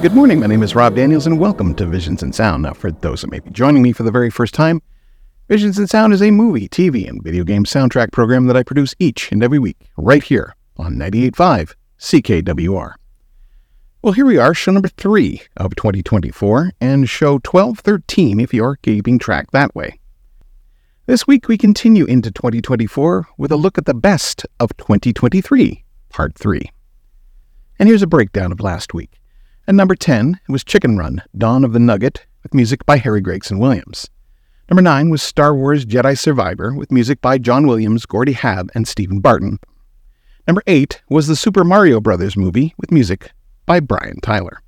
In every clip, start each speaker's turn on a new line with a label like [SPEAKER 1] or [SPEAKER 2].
[SPEAKER 1] Good morning. My name is Rob Daniels, and welcome to Visions in Sound. Now, for those that may be joining me for the very first time, Visions in Sound is a movie, TV, and video game soundtrack program that I produce each and every week, right here on 98.5 CKWR. Well, here we are, show number three of 2024, and show 1213 if you're keeping track that way. This week, we continue into 2024 with a look at the best of 2023, Part 3. And here's a breakdown of last week. At number 10 was Chicken Run, Dawn of the Nugget, with music by Harry Gregson Williams. Number 9 was Star Wars Jedi Survivor, with music by John Williams, Gordy Haab, and Stephen Barton. Number 8 was the Super Mario Brothers movie, with music by Brian Tyler.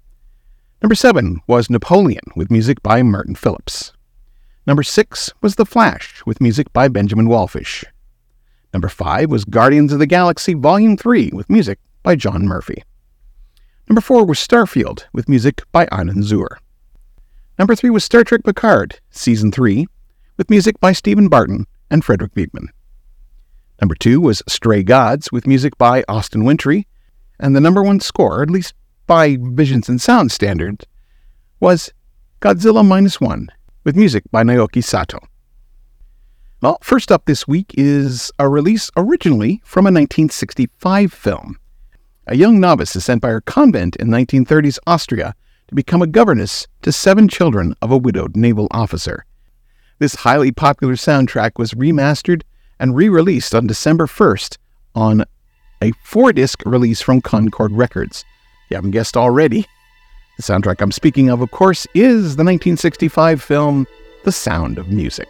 [SPEAKER 1] Number 7 was Napoleon, with music by Martin Phipps. Number 6 was The Flash, with music by Benjamin Wallfisch. Number 5 was Guardians of the Galaxy Volume 3, with music by John Murphy. Number four was Starfield, with music by Inon Zur. Number three was Star Trek Picard, Season 3, with music by Stephen Barton and Frederik Wiedmann. Number two was Stray Gods, with music by Austin Wintory, and the number one score, at least by Visions in Sound standards, was Godzilla Minus One, with music by Naoki Sato. Well, first up this week is a release originally from a 1965 film a young novice is sent by her convent in 1930s Austria to become a governess to seven children of a widowed naval officer. This highly popular soundtrack was remastered and re released on December 1st on a four disc release from Concord Records. You haven't guessed already. The soundtrack I'm speaking of, of course, is the 1965 film The Sound of Music.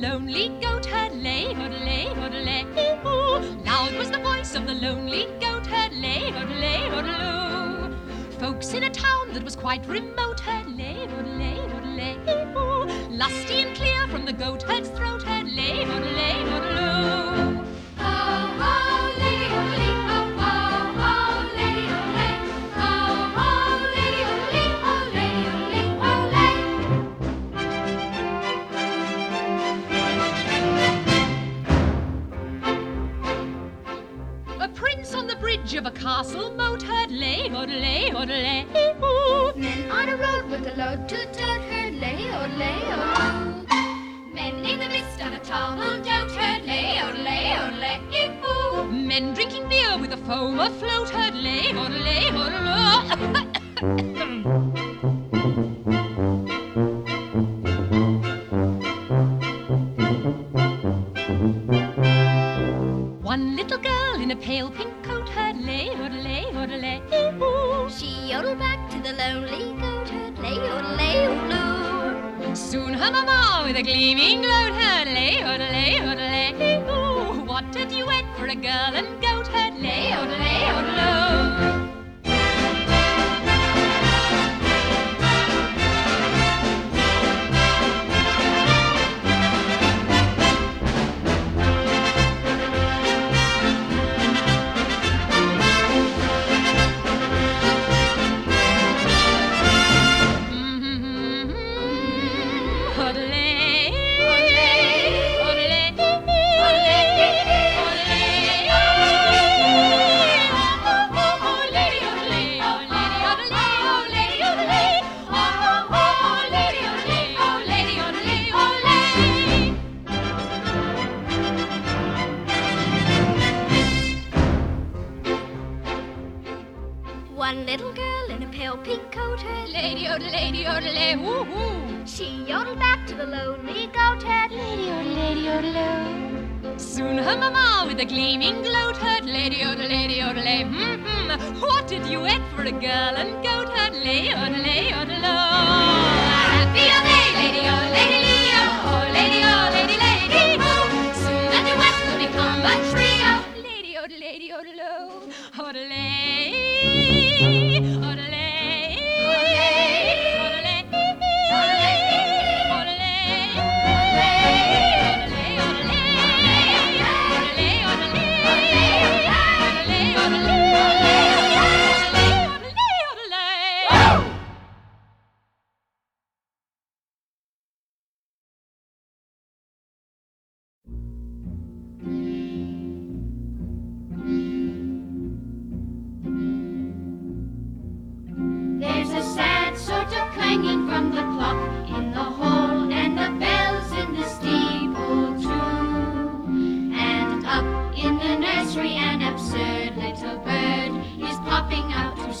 [SPEAKER 2] lonely goat herd lay, hurley, hurley, hurley, hoo Loud was the voice of the lonely goat herd lay, hurley, hurley, hurley. Folks in a town that was quite remote heard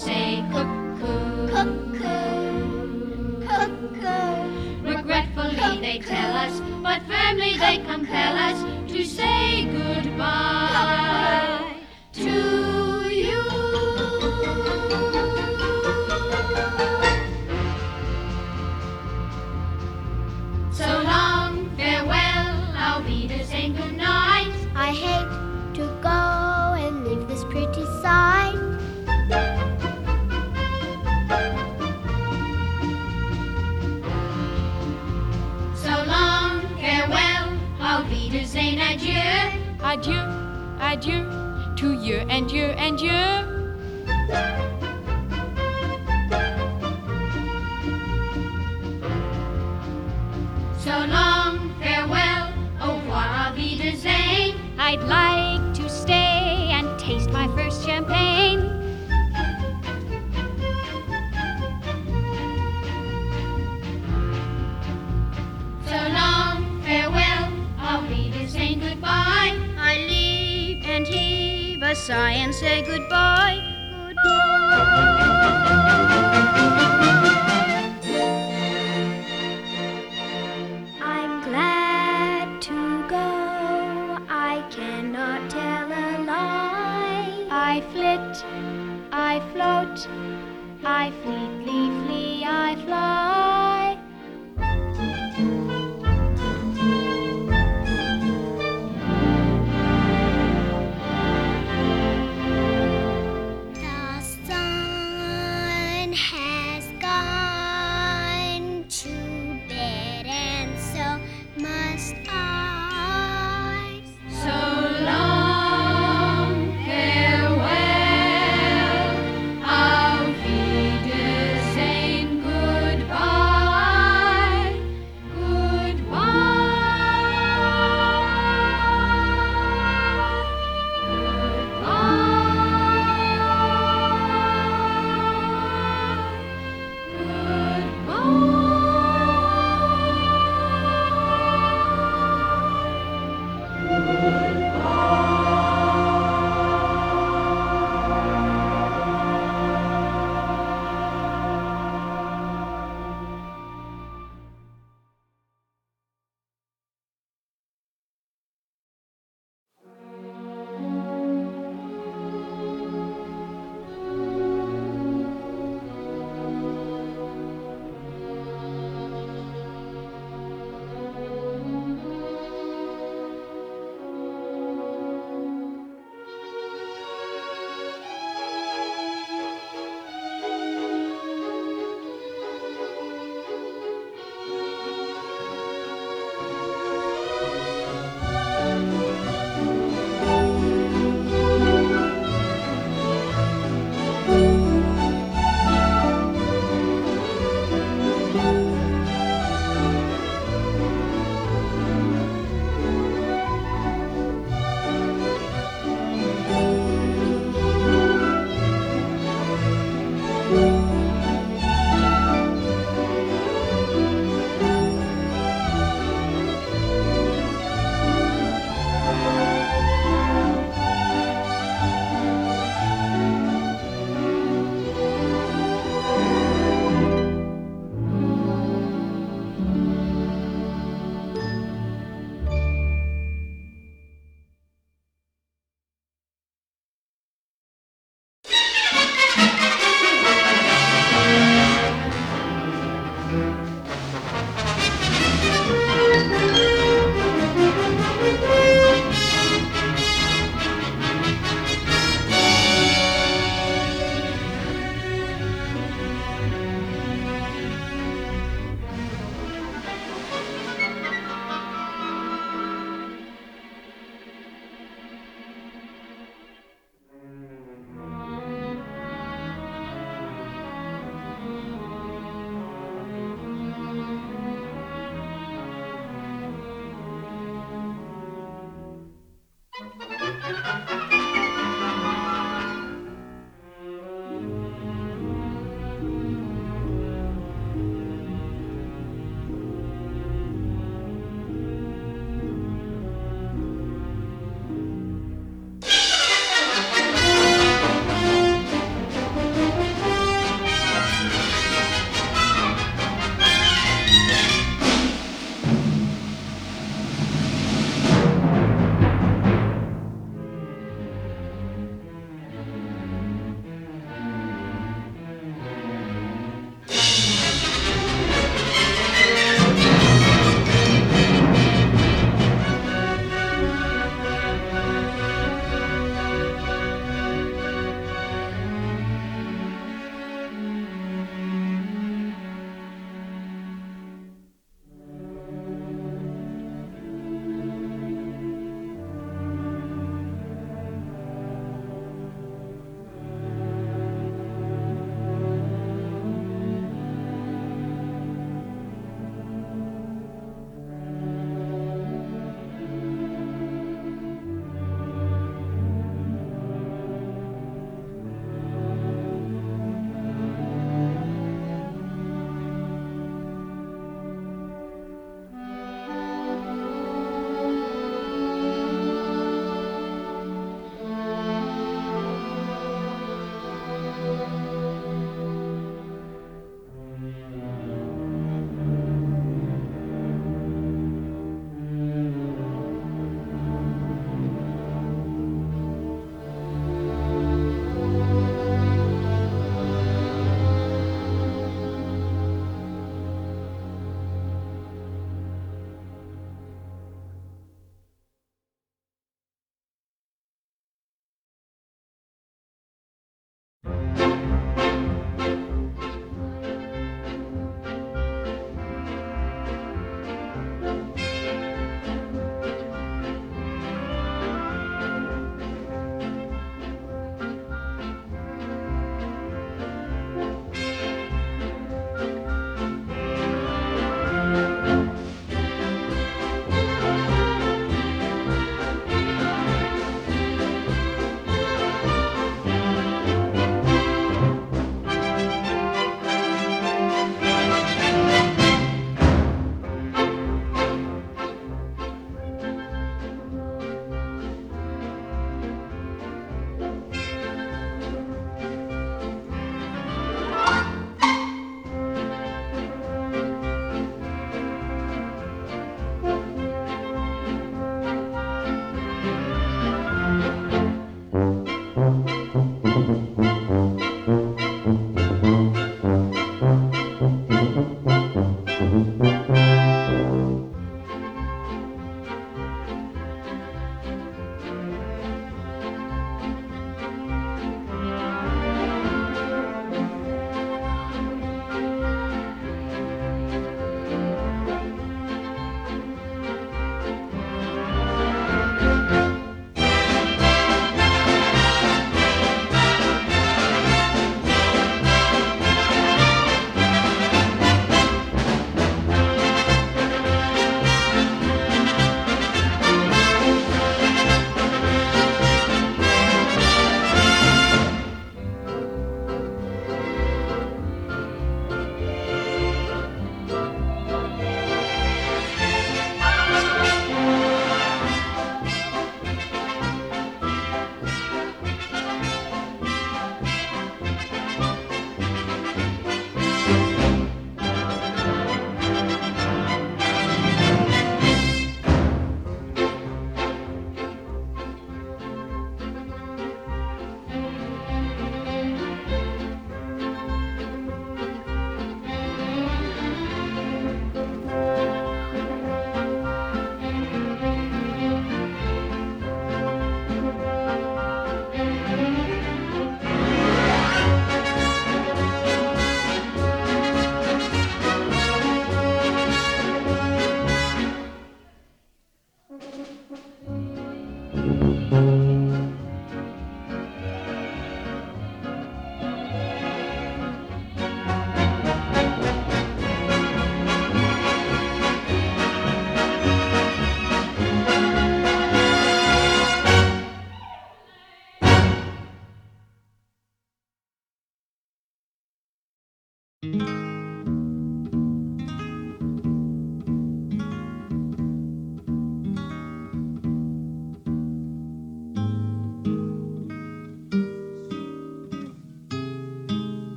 [SPEAKER 3] say cuckoo, cuckoo, cuckoo. Regretfully cuckoo. they tell us, but firmly cuckoo. they compel us to say goodbye. Cuckoo. adieu,
[SPEAKER 2] adieu, adieu, to you and you and you.
[SPEAKER 3] So long, farewell, au revoir, auf Wiedersehen.
[SPEAKER 2] I'd like
[SPEAKER 4] a sigh and say goodbye, goodbye. I'm glad to go. I cannot tell a lie. I flit, I float, I fleetly flee, I fly.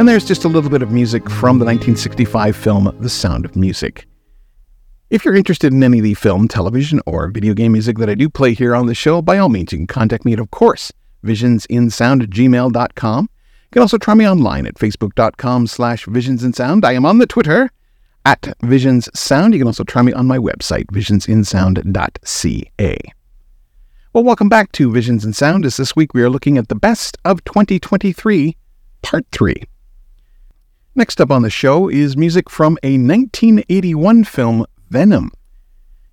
[SPEAKER 1] And there's just a little bit of music from the 1965 film The Sound of Music. If you're interested in any of the film, television, or video game music that I do play here on the show, by all means, you can contact me at, of course, visionsinsound at gmail.com. You can also try me online at facebook.com slash visionsinsound. I am on the Twitter at visionssound. You can also try me on my website, visionsinsound.ca. Well, welcome back to Visions in Sound, as this week we are looking at the best of 2023, Part 3. Next up on the show is music from a 1981 film, Venom.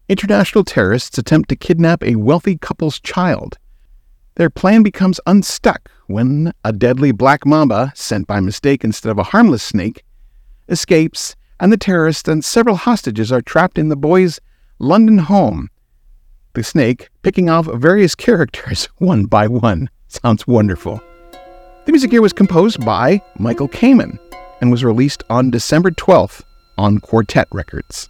[SPEAKER 1] International terrorists attempt to kidnap a wealthy couple's child. Their plan becomes unstuck when a deadly black mamba, sent by mistake instead of a harmless snake, escapes, and the terrorists and several hostages are trapped in the boy's London home. The snake picking off various characters one by one. Sounds wonderful. The music here was composed by Michael Kamen and was released on December 12th on Quartet Records.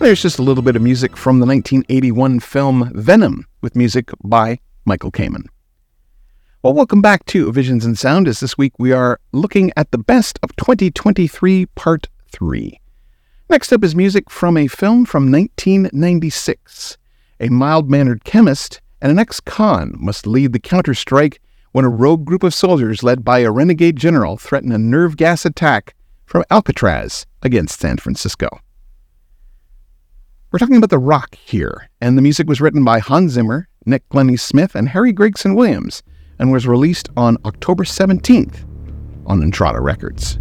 [SPEAKER 1] There's just a little bit of music from the 1981 film Venom with music by Michael Kamen. Well, welcome back to Visions in Sound, as this week we are looking at the best of 2023 Part 3. Next up is music from a film from 1996. A mild mannered chemist and an ex con must lead the counterstrike when a rogue group of soldiers led by a renegade general threaten a nerve gas attack from Alcatraz against San Francisco. We're talking about The Rock here, and the music was written by Hans Zimmer, Nick Glennie Smith, and Harry Gregson Williams and was released on October 17th on Entrada Records.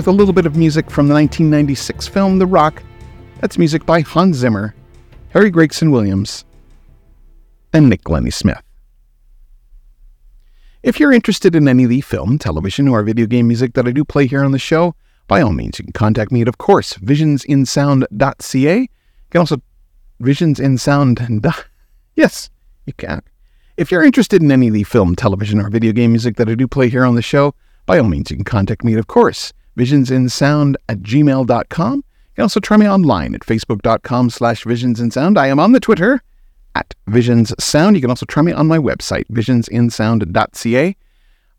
[SPEAKER 1] With a little bit of music from the 1996 film The Rock. That's music by Hans Zimmer, Harry Gregson Williams, and Nick Glennie Smith. If you're interested in any of the film, television, or video game music that I do play here on the show, by all means, you can contact me at, of course, visionsinsound.ca. You can also visionsinsound. yes, you can. If you're interested in any of the film, television, or video game music that I do play here on the show, by all means, you can contact me at, of course, visionsinsound at gmail.com. You can also try me online at facebook.com slash visionsinsound. I am on the Twitter at visionssound. You can also try me on my website, visionsinsound.ca.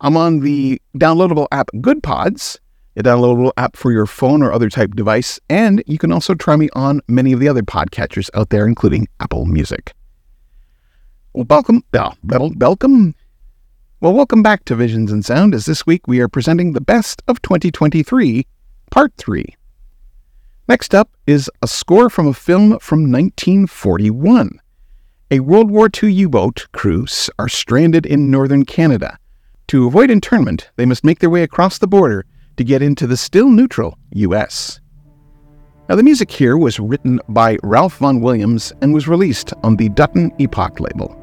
[SPEAKER 1] I'm on the downloadable app GoodPods, a downloadable app for your phone or other type device, and you can also try me on many of the other podcatchers out there, including Apple Music. Welcome, well, welcome. Well, welcome back to Visions in Sound, as this week we are presenting the best of 2023, Part 3. Next up is a score from a film from 1941. A World War II U boat crew are stranded in northern Canada. To avoid internment, they must make their way across the border to get into the still neutral U.S. Now, the music here was written by Ralph Vaughan Williams and was released on the Dutton Epoch label.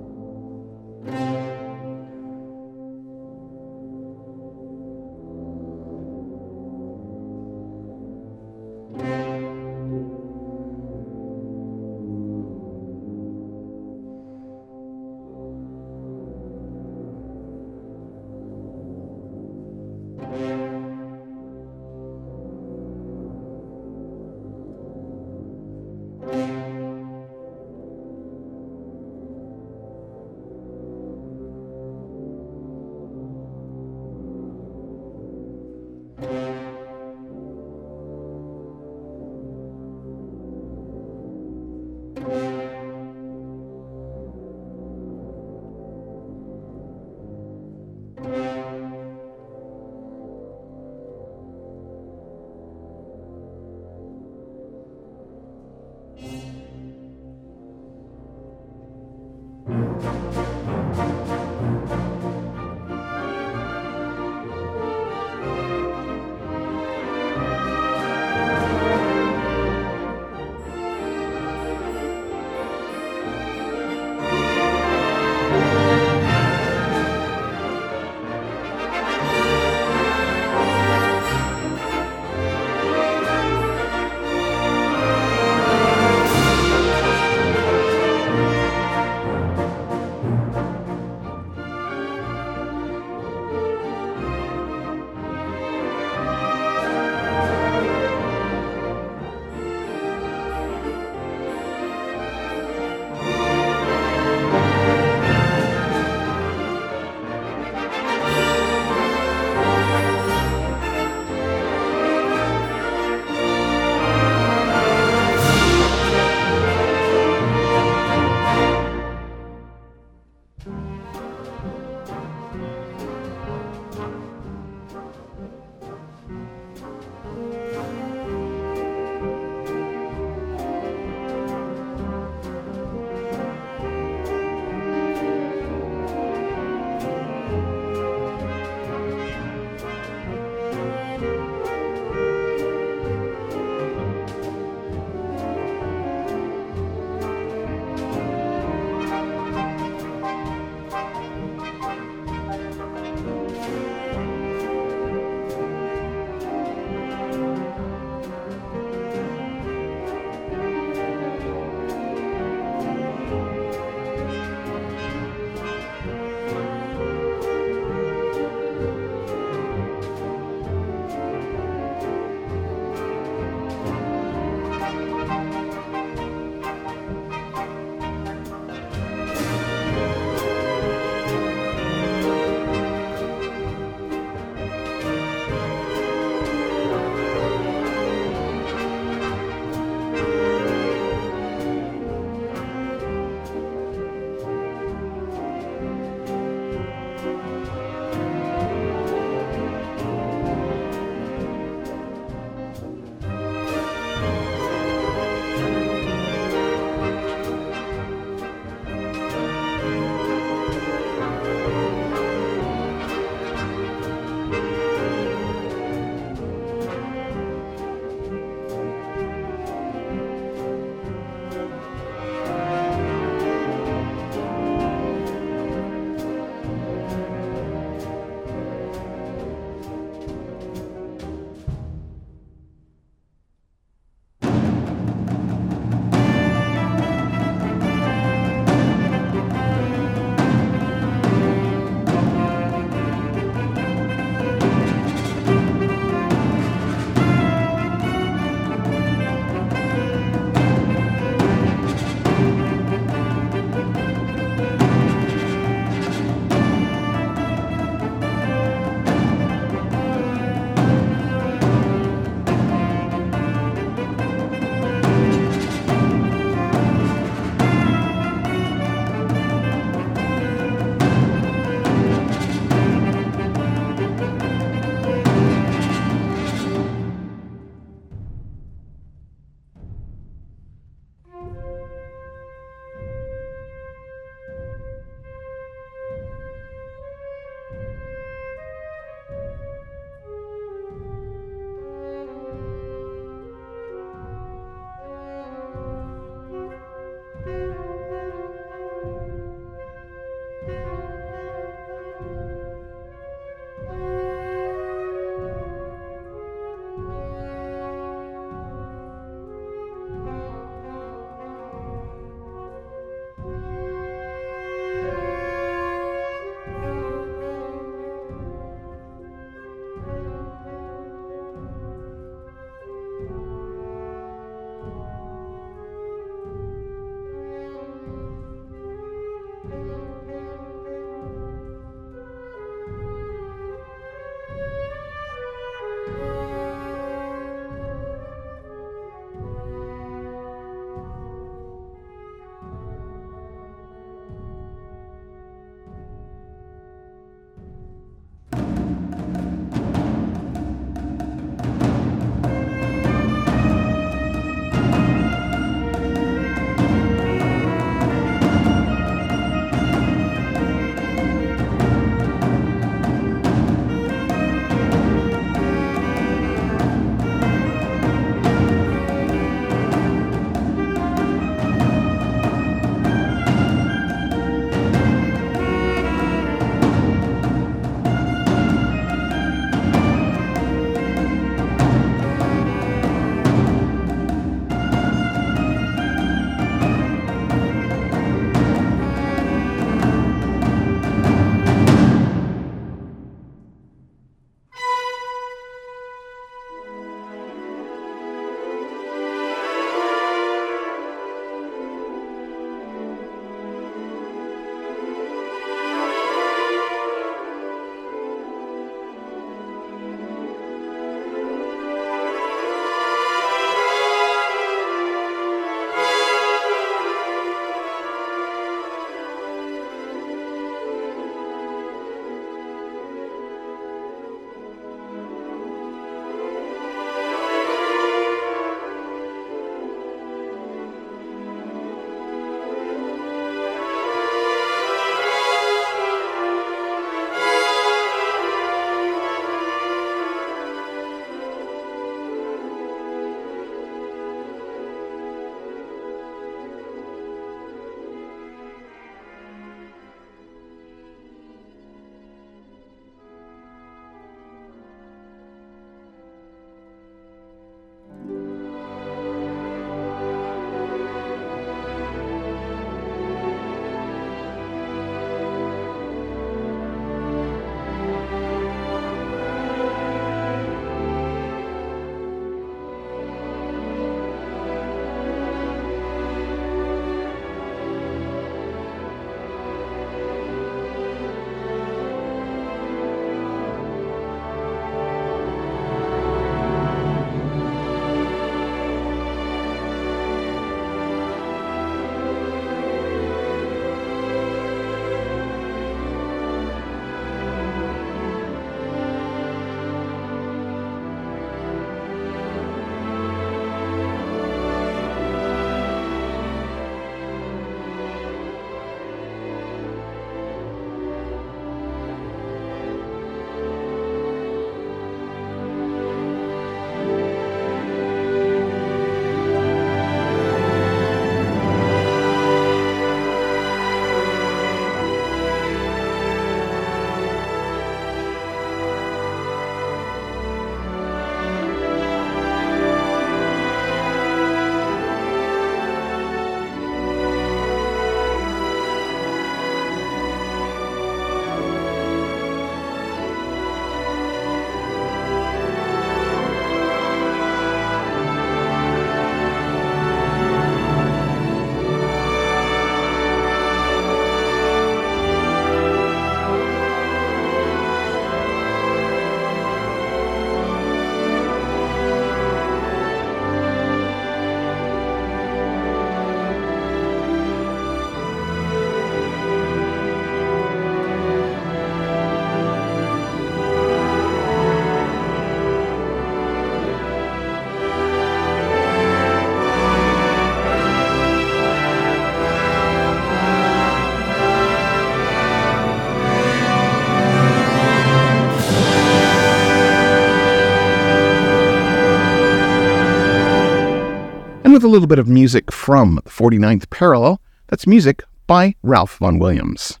[SPEAKER 1] with a little bit of music from the 49th Parallel, that's music by Ralph Vaughan Williams.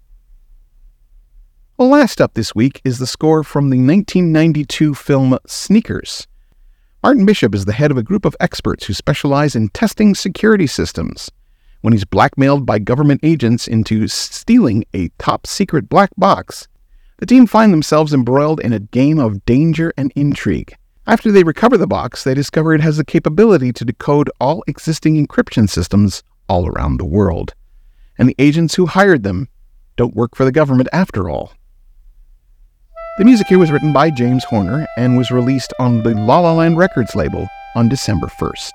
[SPEAKER 1] Well, last up this week is the score from the 1992 film Sneakers. Martin Bishop is the head of a group of experts who specialize in testing security systems. When he's blackmailed by government agents into stealing a top secret black box, the team find themselves embroiled in a game of danger and intrigue. After they recover the box, they discover it has the capability to decode all existing encryption systems all around the world. And the agents who hired them don't work for the government after all. The music here was written by James Horner and was released on the La La Land Records label on December 1st.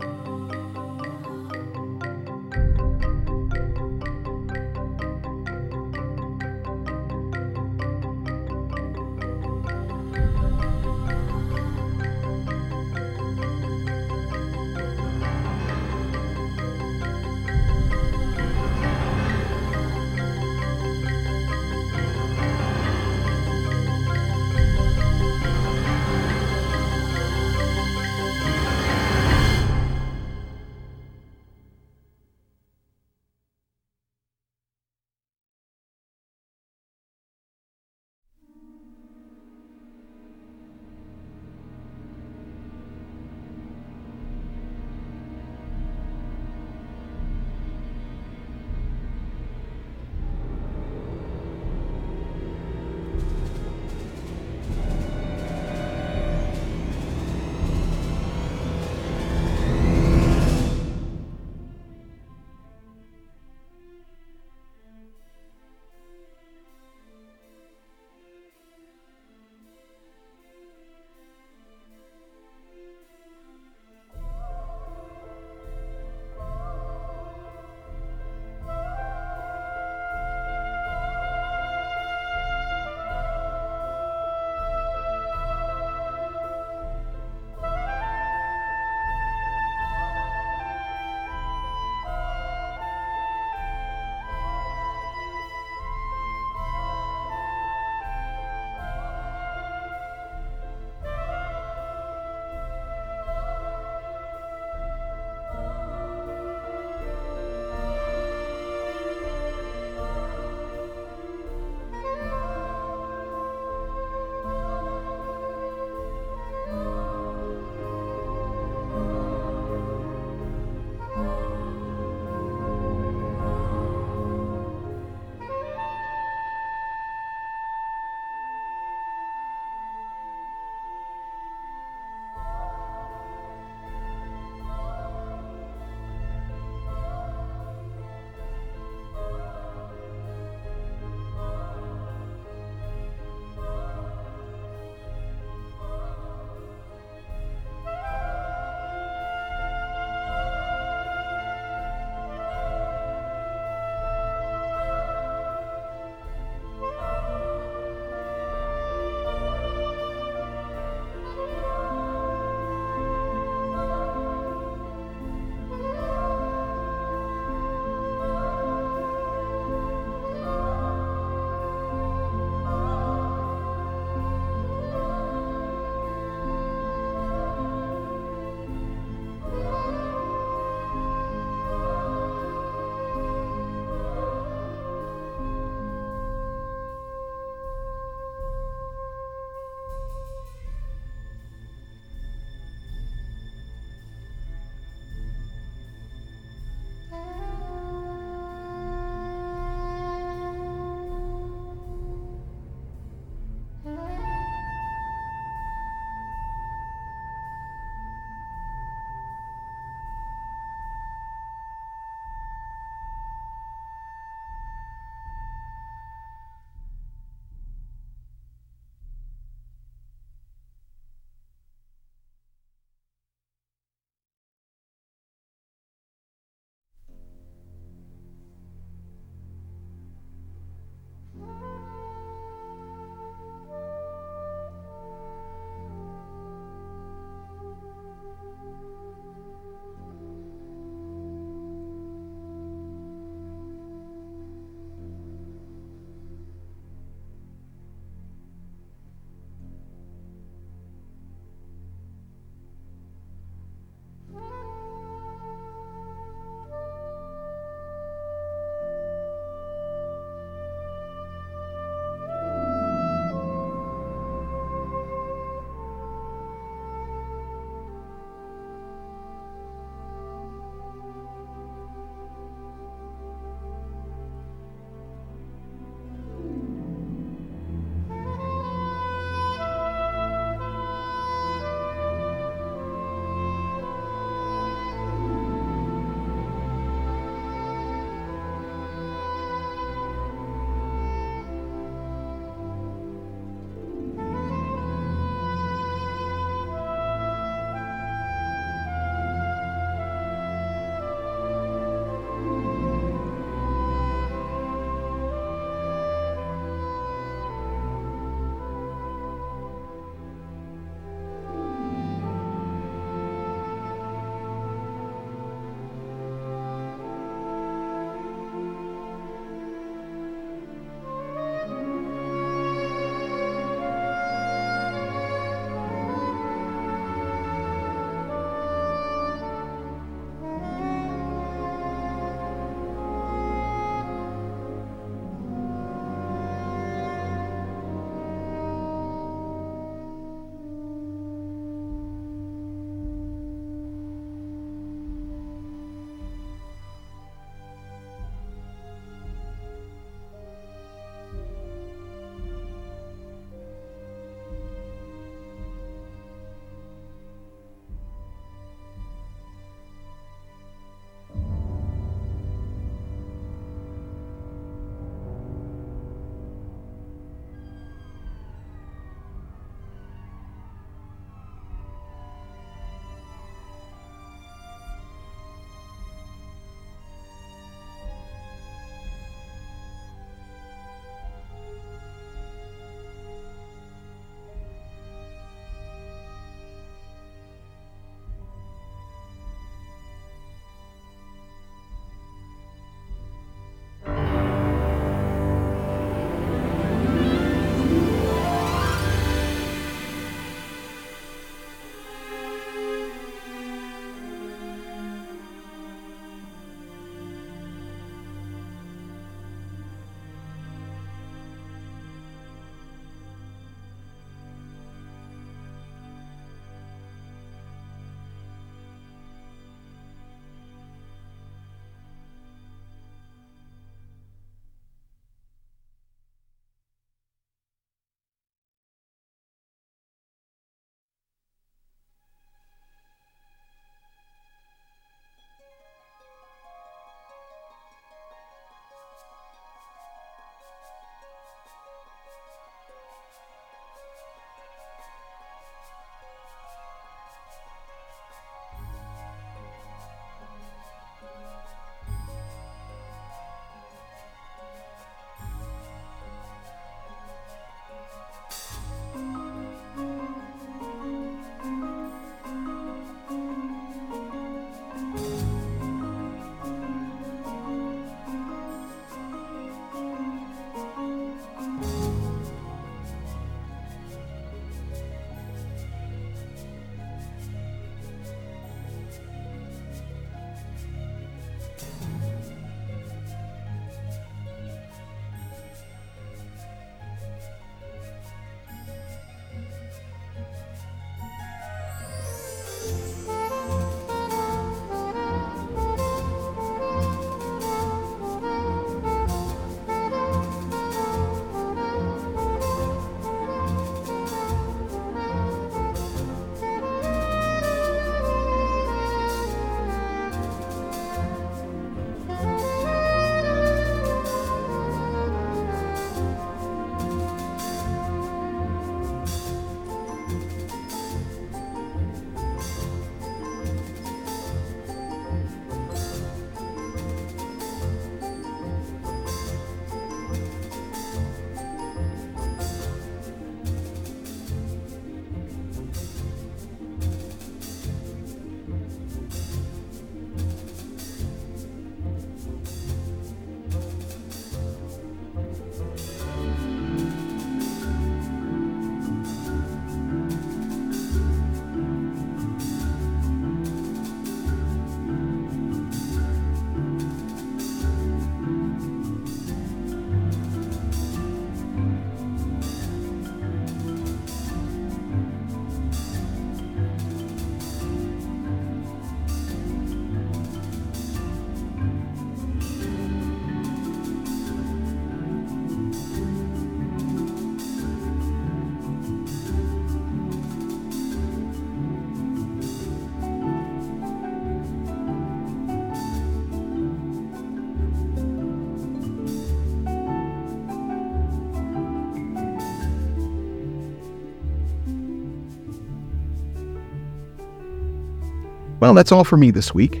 [SPEAKER 1] Well, that's all for me this week.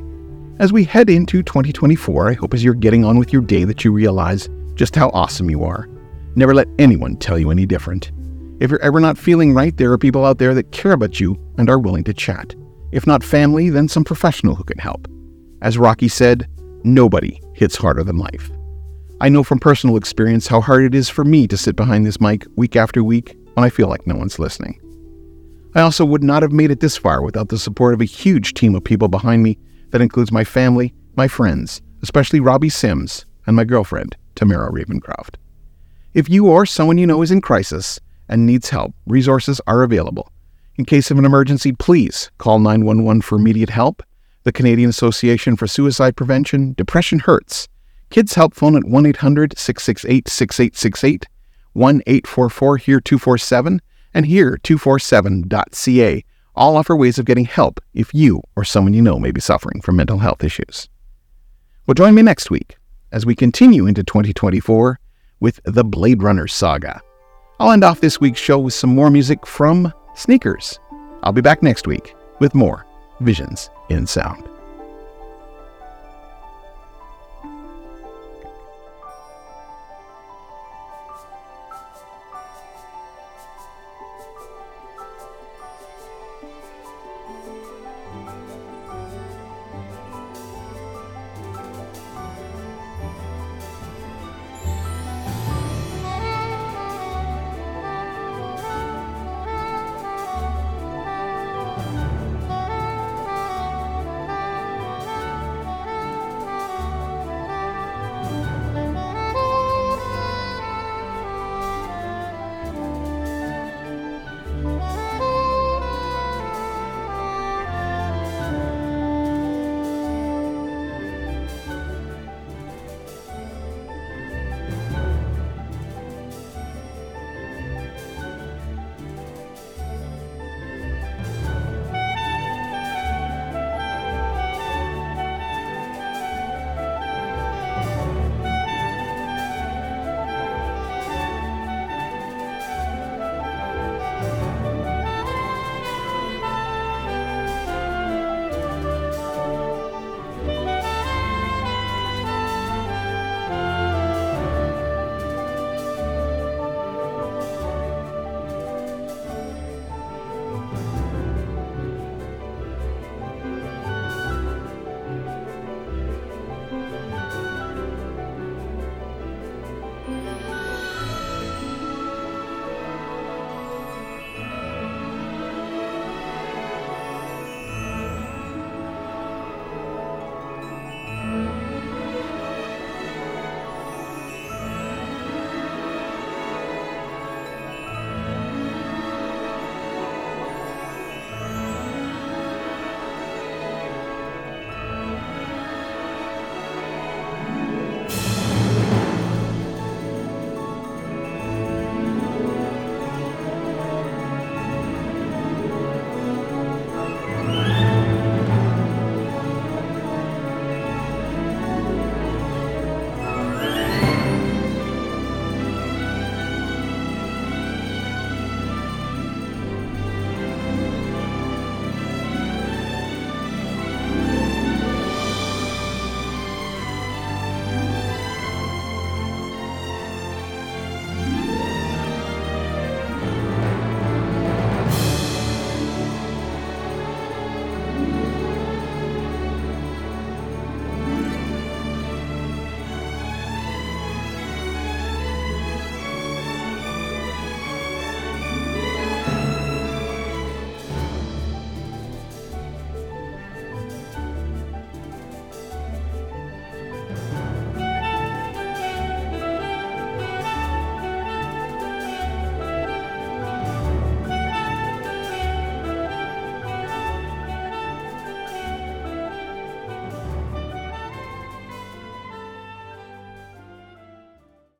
[SPEAKER 1] As we head into 2024, I hope as you're getting on with your day that you realize just how awesome you are. Never let anyone tell you any different. If you're ever not feeling right, there are people out there that care about you and are willing to chat. If not family, then some professional who can help. As Rocky said, nobody hits harder than life. I know from personal experience how hard it is for me to sit behind this mic week after week when I feel like no one's listening. I also would not have made it this far without the support of a huge team of people behind me that includes my family, my friends, especially Robbie Sims, and my girlfriend, Tamara Ravencroft. If you or someone you know is in crisis and needs help, resources are available. In case of an emergency, please call 911 for immediate help. The Canadian Association for Suicide Prevention, Depression Hurts. Kids Help phone at 1 800 668 6868, 1 844 HERE 247, and here247.ca all offer ways of getting help if you or someone you know may be suffering from mental health issues. Well, join me next week as we continue into 2024 with the Blade Runner saga. I'll end off this week's show with some more music from Sneakers. I'll be back next week with more Visions in Sound.